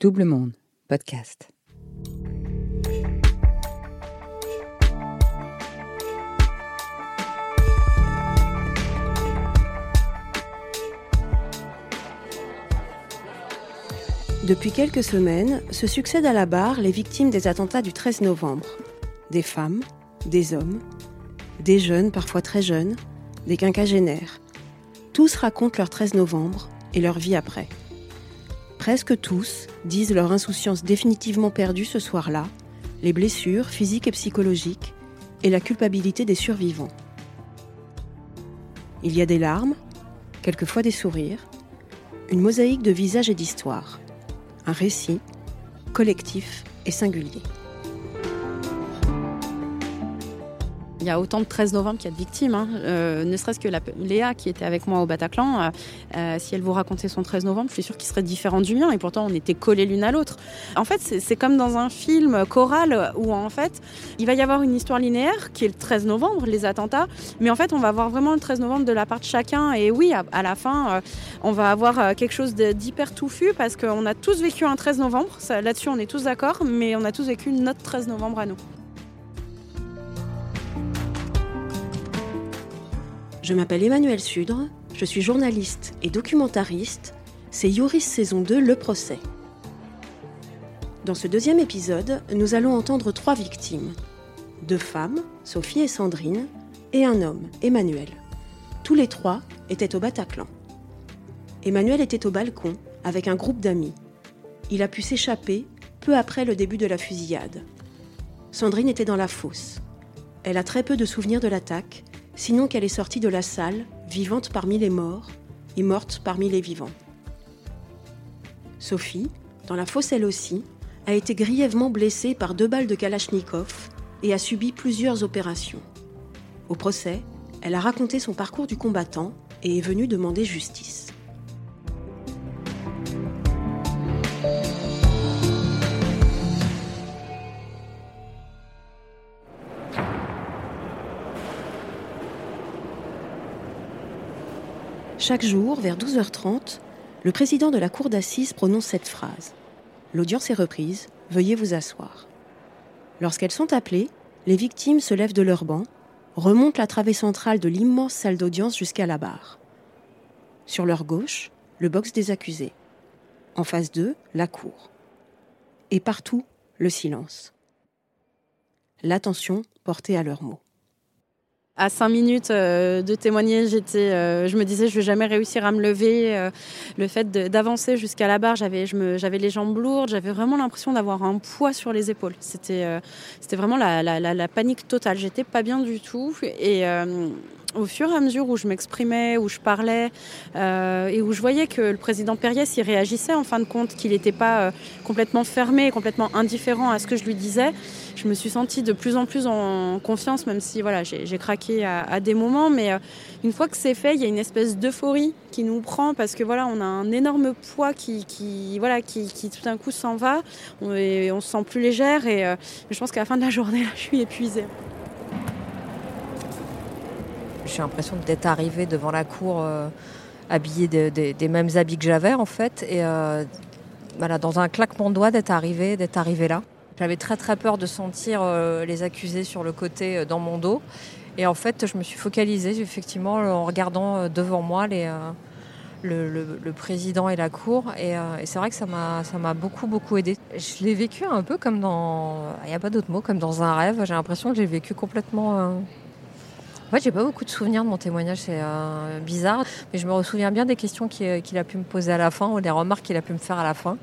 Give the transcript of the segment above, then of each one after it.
Double Monde, podcast. Depuis quelques semaines, se succèdent à la barre les victimes des attentats du 13 novembre. Des femmes, des hommes, des jeunes, parfois très jeunes, des quinquagénaires. Tous racontent leur 13 novembre et leur vie après. Presque tous disent leur insouciance définitivement perdue ce soir-là, les blessures physiques et psychologiques et la culpabilité des survivants. Il y a des larmes, quelquefois des sourires, une mosaïque de visages et d'histoires, un récit collectif et singulier. Y a autant de 13 novembre qu'il y a de victimes. Hein. Euh, ne serait-ce que Léa qui était avec moi au Bataclan, euh, euh, si elle vous racontait son 13 novembre, je suis sûre qu'il serait différent du mien. Et pourtant, on était collés l'une à l'autre. En fait, c'est comme dans un film choral où en fait, il va y avoir une histoire linéaire qui est le 13 novembre, les attentats. Mais en fait, on va avoir vraiment le 13 novembre de la part de chacun. Et oui, à, la fin, on va avoir quelque chose d'hyper touffu parce qu'on a tous vécu un 13 novembre. Là-dessus, on est tous d'accord. Mais on a tous vécu notre 13 novembre à nous. Je m'appelle Emmanuel Sudre, je suis journaliste et documentariste. C'est Yoris saison 2, Le procès. Dans ce deuxième épisode, nous allons entendre trois victimes. Deux femmes, Sophie et Sandrine, et un homme, Emmanuel. Tous les trois étaient au Bataclan. Emmanuel était au balcon avec un groupe d'amis. Il a pu s'échapper peu après le début de la fusillade. Sandrine était dans la fosse. Elle a très peu de souvenirs de l'attaque sinon qu'elle est sortie de la salle, vivante parmi les morts et morte parmi les vivants. Sophie, dans la fosse elle aussi, a été grièvement blessée par deux balles de Kalachnikov et a subi plusieurs opérations. Au procès, elle a raconté son parcours du combattant et est venue demander justice. Chaque jour, vers 12h30, le président de la cour d'assises prononce cette phrase. L'audience est reprise, veuillez vous asseoir. Lorsqu'elles sont appelées, les victimes se lèvent de leur banc, remontent la travée centrale de l'immense salle d'audience jusqu'à la barre. Sur leur gauche, le box des accusés. En face d'eux, la cour. Et partout, le silence. L'attention portée à leurs mots à cinq minutes euh, de témoigner, j'étais, euh, je me disais, je vais jamais réussir à me lever. Euh, le fait d'avancer jusqu'à la barre, j'avais, j'avais les jambes lourdes, j'avais vraiment l'impression d'avoir un poids sur les épaules. C'était, c'était vraiment la, la, la, panique totale. J'étais pas bien du tout. Et au fur et à mesure où je m'exprimais, où je parlais, euh, et où je voyais que le président Périès y réagissait en fin de compte, qu'il n'était pas euh, complètement fermé, complètement indifférent à ce que je lui disais, je me suis sentie de plus en plus en confiance, même si voilà, j'ai craqué à, des moments. Mais euh, une fois que c'est fait, il y a une espèce d'euphorie qui nous prend parce que voilà, on a un énorme poids qui, voilà, qui, tout d'un coup s'en va, on, et on se sent plus légère. Et je pense qu'à la fin de la journée, je suis épuisée. J'ai l'impression d'être arrivée devant la cour euh, habillée des mêmes habits que j'avais en fait. Et euh, voilà, dans un claquement de doigts d'être arrivée, d'être arrivée là. J'avais très très peur de sentir euh, les accusés sur le côté dans mon dos. Et en fait, je me suis focalisée effectivement en regardant devant moi le, président et la cour. Et, c'est vrai que ça m'a beaucoup beaucoup aidé. Je l'ai vécu un peu comme dans, il n'y a pas d'autre mot, comme dans un rêve. J'ai l'impression que j'ai vécu complètement en fait, j'ai pas beaucoup de souvenirs de mon témoignage, c'est euh, bizarre, mais je me souviens bien des questions euh, qu'il a pu me poser à la fin ou des remarques qu'il a pu me faire à la fin,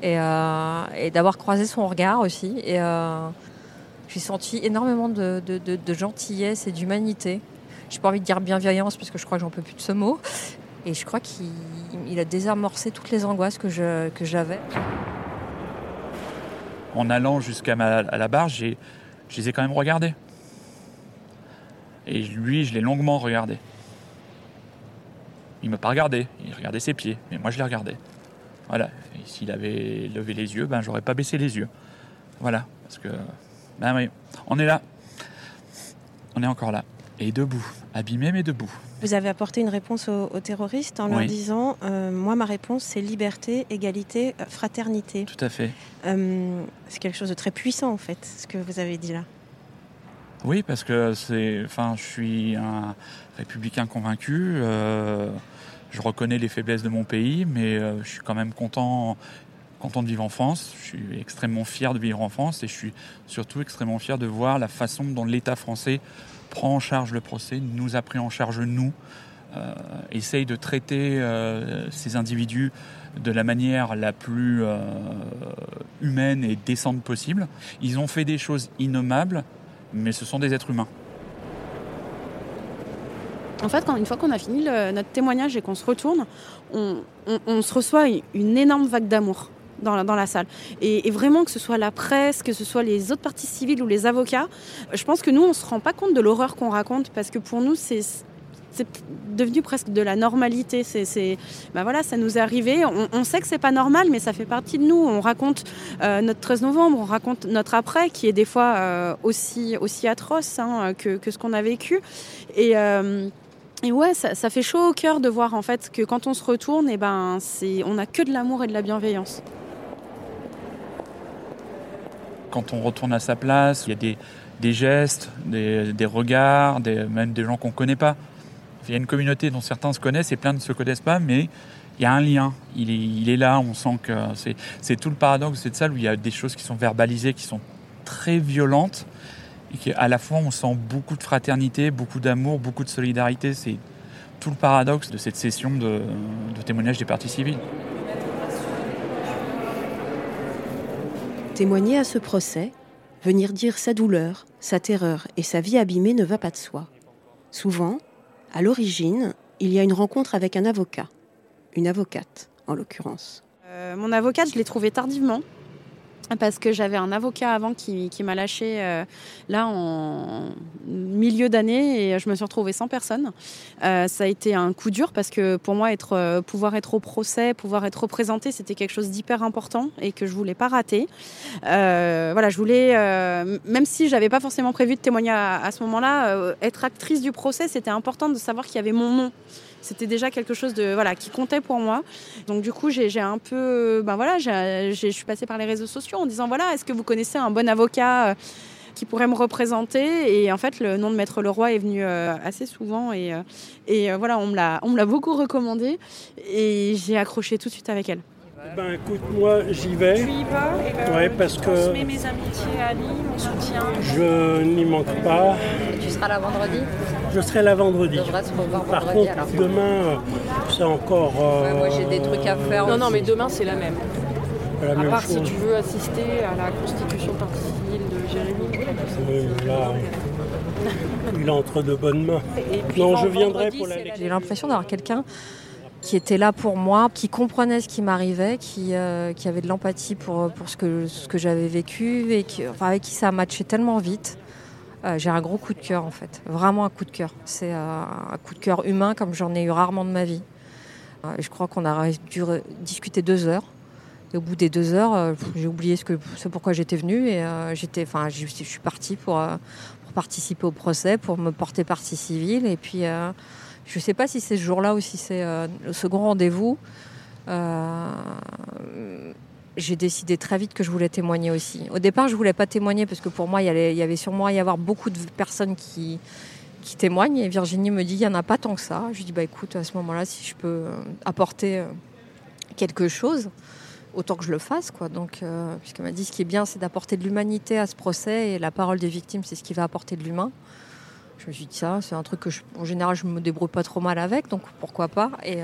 et, euh, d'avoir croisé son regard aussi. Et j'ai senti énormément de, gentillesse et d'humanité. J'ai pas envie de dire bienveillance parce que je crois que j'en peux plus de ce mot, et je crois qu'il a désamorcé toutes les angoisses que j'avais. En allant jusqu'à la barre, je les ai quand même regardés. Et lui, je l'ai longuement regardé. Il ne m'a pas regardé, il regardait ses pieds, mais moi je l'ai regardé. Voilà. Et s'il avait levé les yeux, ben j'aurais pas baissé les yeux. Voilà. Parce que. Ben oui, on est là. On est encore là. Et debout. Abîmé, mais debout. Vous avez apporté une réponse aux, aux terroristes en leur disant euh, Moi, ma réponse, c'est liberté, égalité, euh, fraternité. Tout à fait. Euh, c'est quelque chose de très puissant, en fait, ce que vous avez dit là. Oui, parce que c'est, enfin, je suis un républicain convaincu. euh, je reconnais les faiblesses de mon pays, mais euh, je suis quand même content, content de vivre en France. Je suis extrêmement fier de vivre en France et je suis surtout extrêmement fier de voir la façon dont l'État français prend en charge le procès, nous a pris en charge nous, euh, essaye de traiter euh, ces individus de la manière la plus euh, humaine et décente possible. Ils ont fait des choses innommables, mais ce sont des êtres humains. En fait, quand, une fois qu'on a fini le- notre témoignage et qu'on se retourne, on, se reçoit une énorme vague d'amour dans la, dans la salle. Et, et vraiment, que ce soit la presse, que ce soit les autres parties civiles ou les avocats, je pense que nous, on ne se rend pas compte de l'horreur qu'on raconte parce que pour nous, c'est c'est devenu presque de la normalité. C'est, ben voilà, ça nous est arrivé. On, sait que c'est pas normal, mais ça fait partie de nous. On raconte euh, notre 13 novembre, on raconte notre après, qui est des fois euh, aussi, aussi atroce hein, que, ce qu'on a vécu. Et, euh, ouais, ça, fait chaud au cœur de voir en fait que quand on se retourne, et ben, c'est, on n'a que de l'amour et de la bienveillance. Quand on retourne à sa place, il y a des, gestes, des, regards, même des gens qu'on ne connaît pas. Il y a une communauté dont certains se connaissent et plein ne se connaissent pas, mais il y a un lien. Il est, là, on sent que c'est, tout le paradoxe de cette salle où il y a des choses qui sont verbalisées, qui sont très violentes, et qu'à la fois on sent beaucoup de fraternité, beaucoup d'amour, beaucoup de solidarité. C'est tout le paradoxe de cette session de, de témoignage des parties civiles. Témoigner à ce procès, venir dire sa douleur, sa terreur et sa vie abîmée ne va pas de soi. Souvent, à l'origine, il y a une rencontre avec un avocat, une avocate en l'occurrence. Euh, mon avocate, je l'ai trouvée tardivement. Parce que j'avais un avocat avant qui, qui m'a lâché euh, là en milieu d'année et je me suis retrouvée sans personne. Euh, ça a été un coup dur parce que pour moi, être, euh, pouvoir être au procès, pouvoir être représenté, c'était quelque chose d'hyper important et que je voulais pas rater. Voilà, je voulais, même si j'avais pas forcément prévu de témoigner à, ce moment-là, être actrice du procès, c'était important de savoir qu'il y avait mon nom. C'était déjà quelque chose de voilà qui comptait pour moi. Donc du coup, j'ai un peu, ben voilà, je suis passée par les réseaux sociaux en disant voilà, est-ce que vous connaissez un bon avocat euh, qui pourrait me représenter? Et en fait, le nom de Maître Leroy est venu euh, assez souvent et, euh, et euh, voilà, on me l'a on me l'a beaucoup recommandé et j'ai accroché tout de suite avec elle. Eh Ben écoute, moi j'y vais. Tu y vas? Et ben, Ouais, parce je que- transmets mes amitiés à mon soutien. Je n'y manque pas. Tu seras là vendredi? Je serai là vendredi. On devrait se revoir Par vendredi contre, alors. demain, euh, c'est encore euh, Ouais, moi j'ai des trucs à faire. Non, non, mais demain c'est la même. la À même part chose. si tu veux assister à la constitution partie civile de Jérémy. Oui, là, il est entre de bonnes mains. Et puis Non, je viendrai vendredi, pour la. J'ai l'impression d'avoir quelqu'un qui était là pour moi, qui comprenait ce qui m'arrivait, qui, euh, qui avait de l'empathie pour, pour ce que, ce que j'avais vécu et qui, enfin, avec qui ça a matché tellement vite. Euh, j'ai un gros coup de cœur en fait, vraiment un coup de cœur. C'est euh, un coup de cœur humain comme j'en ai eu rarement de ma vie. Euh, je crois qu'on a dû discuter deux heures. Et au bout des deux heures, j'ai oublié ce que, ce pourquoi j'étais venue et j'étais, enfin, je suis partie pour, pour participer au procès, pour me porter partie civile. Et puis, je ne sais pas si c'est ce jour-là ou si c'est le second rendez-vous. J'ai décidé très vite que je voulais témoigner aussi. Au départ, je voulais pas témoigner parce que pour moi, il y, y avait sûrement y avoir beaucoup de personnes qui, qui témoignent. Et Virginie me dit, il n'y en a pas tant que ça. Je dis, bah écoute, à ce moment-là, si je peux euh, apporter euh, quelque chose, autant que je le fasse. Quoi. Donc, euh, puisqu'elle m'a dit, ce qui est bien, c'est d'apporter de l'humanité à ce procès. Et la parole des victimes, c'est ce qui va apporter de l'humain. Je me suis dit, ça, c'est un truc que, en général, je me débrouille pas trop mal avec. Donc, pourquoi pas et,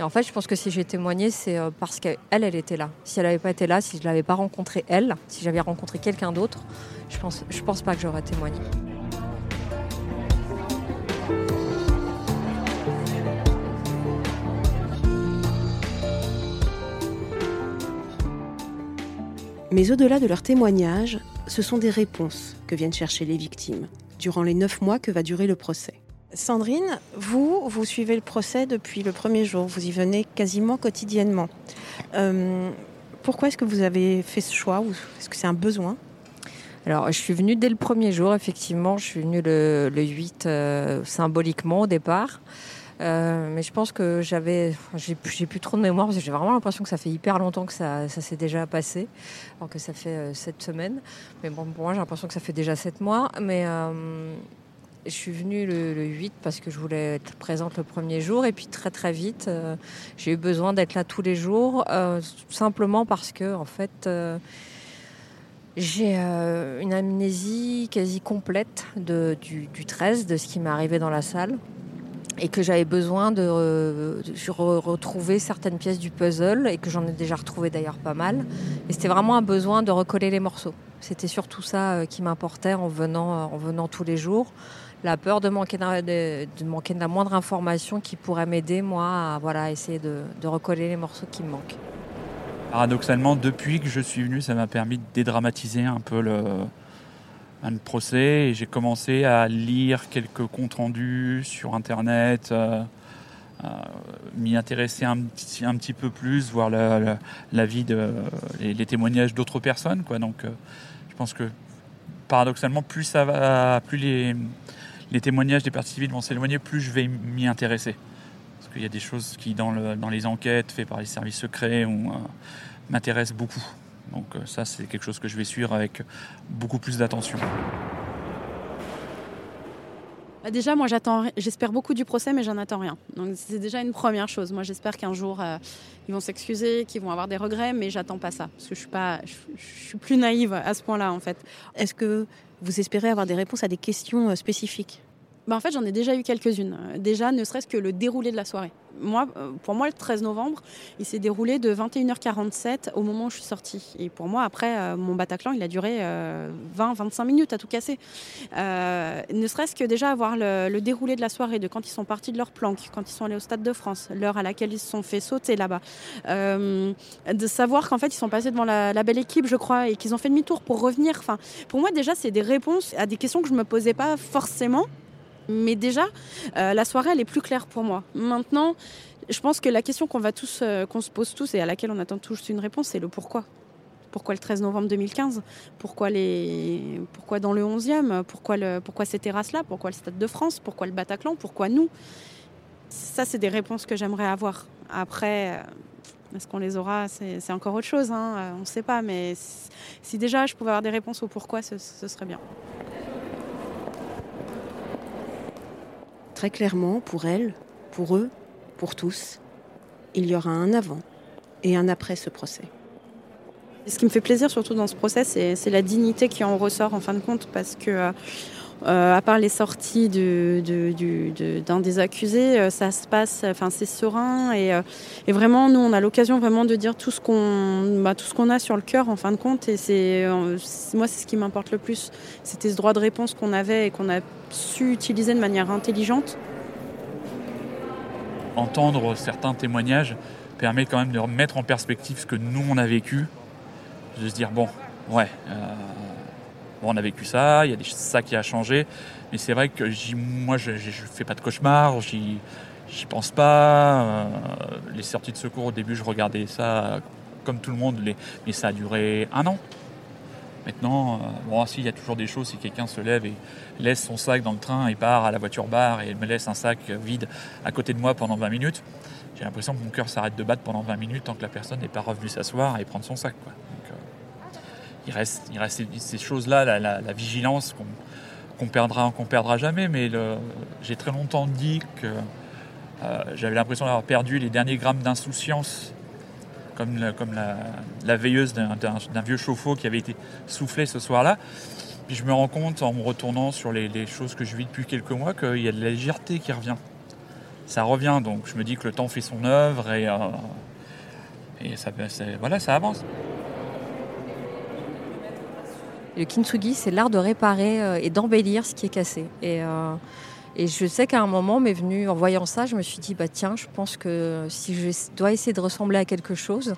et en fait, je pense que si j'ai témoigné, c'est euh, parce qu'elle, elle était là. Si elle n'avait pas été là, si je ne l'avais pas rencontrée, elle, si j'avais rencontré quelqu'un d'autre, je pense, je pense pas que j'aurais témoigné. Mais au-delà de leurs témoignages, ce sont des réponses que viennent chercher les victimes durant les neuf mois que va durer le procès. Sandrine, vous, vous suivez le procès depuis le premier jour, vous y venez quasiment quotidiennement. Euh, pourquoi est-ce que vous avez fait ce choix ou est-ce que c'est un besoin? Alors, je suis venue dès le premier jour, effectivement. Je suis venue le, 8 euh, symboliquement au départ. Euh, mais je pense que j'avais, j'ai, plus trop de mémoire parce que j'ai vraiment l'impression que ça fait hyper longtemps que ça, s'est déjà passé, alors que ça fait sept semaines. Mais bon, pour moi, j'ai l'impression que ça fait déjà sept mois. Mais je suis venue le, 8 parce que je voulais être présente le premier jour et puis très très vite, euh, j'ai eu besoin d'être là tous les jours, euh, simplement parce que en fait, euh, j'ai une amnésie quasi complète du, 13, de ce qui m'est arrivé dans la salle et que j'avais besoin de, retrouver certaines pièces du puzzle et que j'en ai déjà retrouvé d'ailleurs pas mal. Et c'était vraiment un besoin de recoller les morceaux. C'était surtout ça qui m'importait en venant, en venant tous les jours la peur de manquer, de, manquer de la moindre information qui pourrait m'aider, moi, à voilà, essayer de, recoller les morceaux qui me manquent. Paradoxalement, depuis que je suis venu, ça m'a permis de dédramatiser un peu le, procès et j'ai commencé à lire quelques comptes rendus sur Internet, euh, euh, m'y intéresser un petit, un petit peu plus, voir la, vie, de, les, témoignages d'autres personnes. Quoi. Donc, euh, je pense que paradoxalement, plus ça va, plus les, les témoignages des parties civiles vont s'éloigner, plus je vais m'y intéresser. Parce qu'il y a des choses qui, dans, les enquêtes faites par les services secrets, euh, m'intéressent beaucoup. Donc euh, ça, c'est quelque chose que je vais suivre avec beaucoup plus d'attention. Bah, déjà, moi, j'attends, j'espère beaucoup du procès, mais j'en attends rien. Donc, c'est déjà une première chose. Moi, j'espère qu'un jour, euh, ils vont s'excuser, qu'ils vont avoir des regrets, mais j'attends pas ça, parce que je suis pas, je suis plus naïve à ce point-là, en fait. Est-ce que vous espérez avoir des réponses à des questions euh, spécifiques? Bah en fait, j'en ai déjà eu quelques-unes. Déjà, ne serait-ce que le déroulé de la soirée. Moi, euh, pour moi, le 13 novembre, il s'est déroulé de 21h47 au moment où je suis sortie. Et pour moi, après, euh, mon Bataclan, il a duré 20-25 minutes à tout casser. ne serait-ce que déjà avoir le, déroulé de la soirée, de quand ils sont partis de leur planque, quand ils sont allés au Stade de France, l'heure à laquelle ils se sont fait sauter là-bas. de savoir qu'en fait, ils sont passés devant la, la belle équipe, je crois, et qu'ils ont fait demi-tour pour revenir. Enfin, pour moi, déjà, c'est des réponses à des questions que je ne me posais pas forcément. Mais déjà, euh, la soirée, elle est plus claire pour moi. Maintenant, je pense que la question qu'on va tous, euh, qu'on se pose tous et à laquelle on attend tous une réponse, c'est le pourquoi. Pourquoi le 13 novembre 2015 pourquoi, les... pourquoi dans le 11e Pourquoi, le... pourquoi ces terrasses-là? Pourquoi le Stade de France? Pourquoi le Bataclan? Pourquoi nous? Ça, c'est des réponses que j'aimerais avoir. Après, euh, est-ce qu'on les aura? C'est encore autre chose, hein on ne sait pas. Mais si déjà je pouvais avoir des réponses au pourquoi, ce serait bien. Très clairement, pour elle, pour eux, pour tous, il y aura un avant et un après ce procès. Ce qui me fait plaisir surtout dans ce procès, c'est la dignité qui en ressort en fin de compte, parce que euh, euh, à part les sorties d'un des accusés, euh, ça se passe, enfin c'est serein et, vraiment nous on a l'occasion vraiment de dire tout ce qu'on bah, tout ce qu'on a sur le cœur en fin de compte et c'est moi c'est ce qui m'importe le plus. C'était ce droit de réponse qu'on avait et qu'on a su utiliser de manière intelligente. Entendre certains témoignages permet quand même de remettre en perspective ce que nous on a vécu, de se dire bon, ouais, euh, on a vécu ça, il y a des, ça qui a changé, mais c'est vrai que moi je, ne fais pas de cauchemar, j'y, pense pas. Euh, les sorties de secours au début je regardais ça comme tout le monde, mais ça a duré un an. Maintenant, euh, bon, si, il y a toujours des choses, si quelqu'un se lève et laisse son sac dans le train et part à la voiture bar et me laisse un sac vide à côté de moi pendant 20 minutes, j'ai l'impression que mon cœur s'arrête de battre pendant 20 minutes tant que la personne n'est pas revenue s'asseoir et prendre son sac. Donc, euh, il, reste, ces choses-là, la, vigilance qu'on perdra, qu'on perdra jamais, mais j'ai très longtemps dit que euh, j'avais l'impression d'avoir perdu les derniers grammes d'insouciance comme, la, veilleuse d'un vieux chauffe-eau qui avait été soufflé ce soir-là. Puis je me rends compte en me retournant sur les, choses que je vis depuis quelques mois qu'il y a de la légèreté qui revient. Ça revient donc je me dis que le temps fait son œuvre et, euh, voilà, ça avance. Le kintsugi, c'est l'art de réparer euh, et d'embellir ce qui est cassé. Et euh, et je sais qu'à un moment m'est venu, en voyant ça, je me suis dit, bah tiens, je pense que si je dois essayer de ressembler à quelque chose,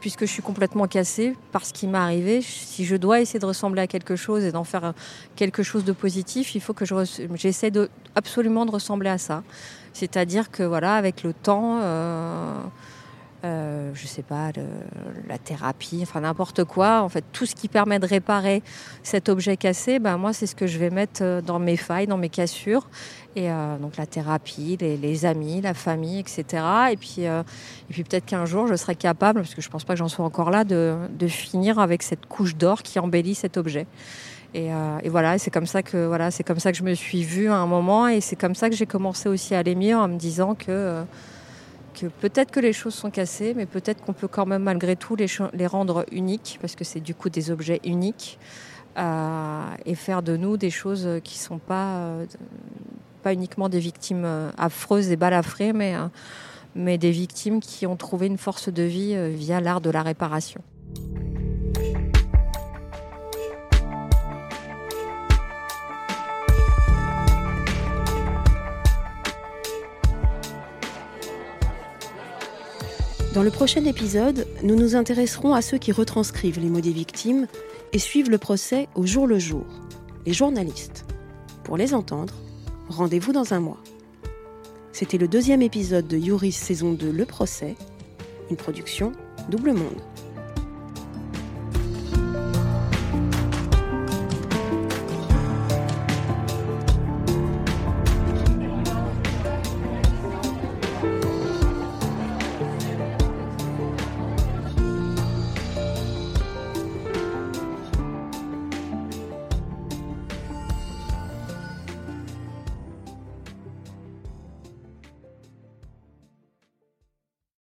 puisque je suis complètement cassée par ce qui m'est arrivé, si je dois essayer de ressembler à quelque chose et d'en faire quelque chose de positif, il faut que j'essaie absolument de ressembler à ça. C'est-à-dire que voilà, avec le temps, euh, euh, je sais pas, la thérapie, enfin n'importe quoi. En fait, tout ce qui permet de réparer cet objet cassé, ben moi, c'est ce que je vais mettre euh, dans mes failles, dans mes cassures. Et euh, donc la thérapie, les, amis, la famille, etc. Et puis, et puis peut-être qu'un jour, je serai capable, parce que je pense pas que j'en sois encore là, de, de finir avec cette couche d'or qui embellit cet objet. Et, et, voilà, c'est comme ça que voilà, c'est comme ça que je me suis vue à un moment, et c'est comme ça que j'ai commencé aussi à aller mieux en me disant que peut-être que les choses sont cassées, mais peut-être qu'on peut quand même malgré tout les, rendre uniques, parce que c'est du coup des objets uniques, euh, et faire de nous des choses qui ne sont pas, euh, pas uniquement des victimes euh, affreuses et balafrées, mais, mais des victimes qui ont trouvé une force de vie via l'art de la réparation. Dans le prochain épisode, nous nous intéresserons à ceux qui retranscrivent les mots des victimes et suivent le procès au jour le jour, les journalistes. Pour les entendre, rendez-vous dans un mois. C'était le deuxième épisode de Yuris saison 2 Le procès, une production Double Monde.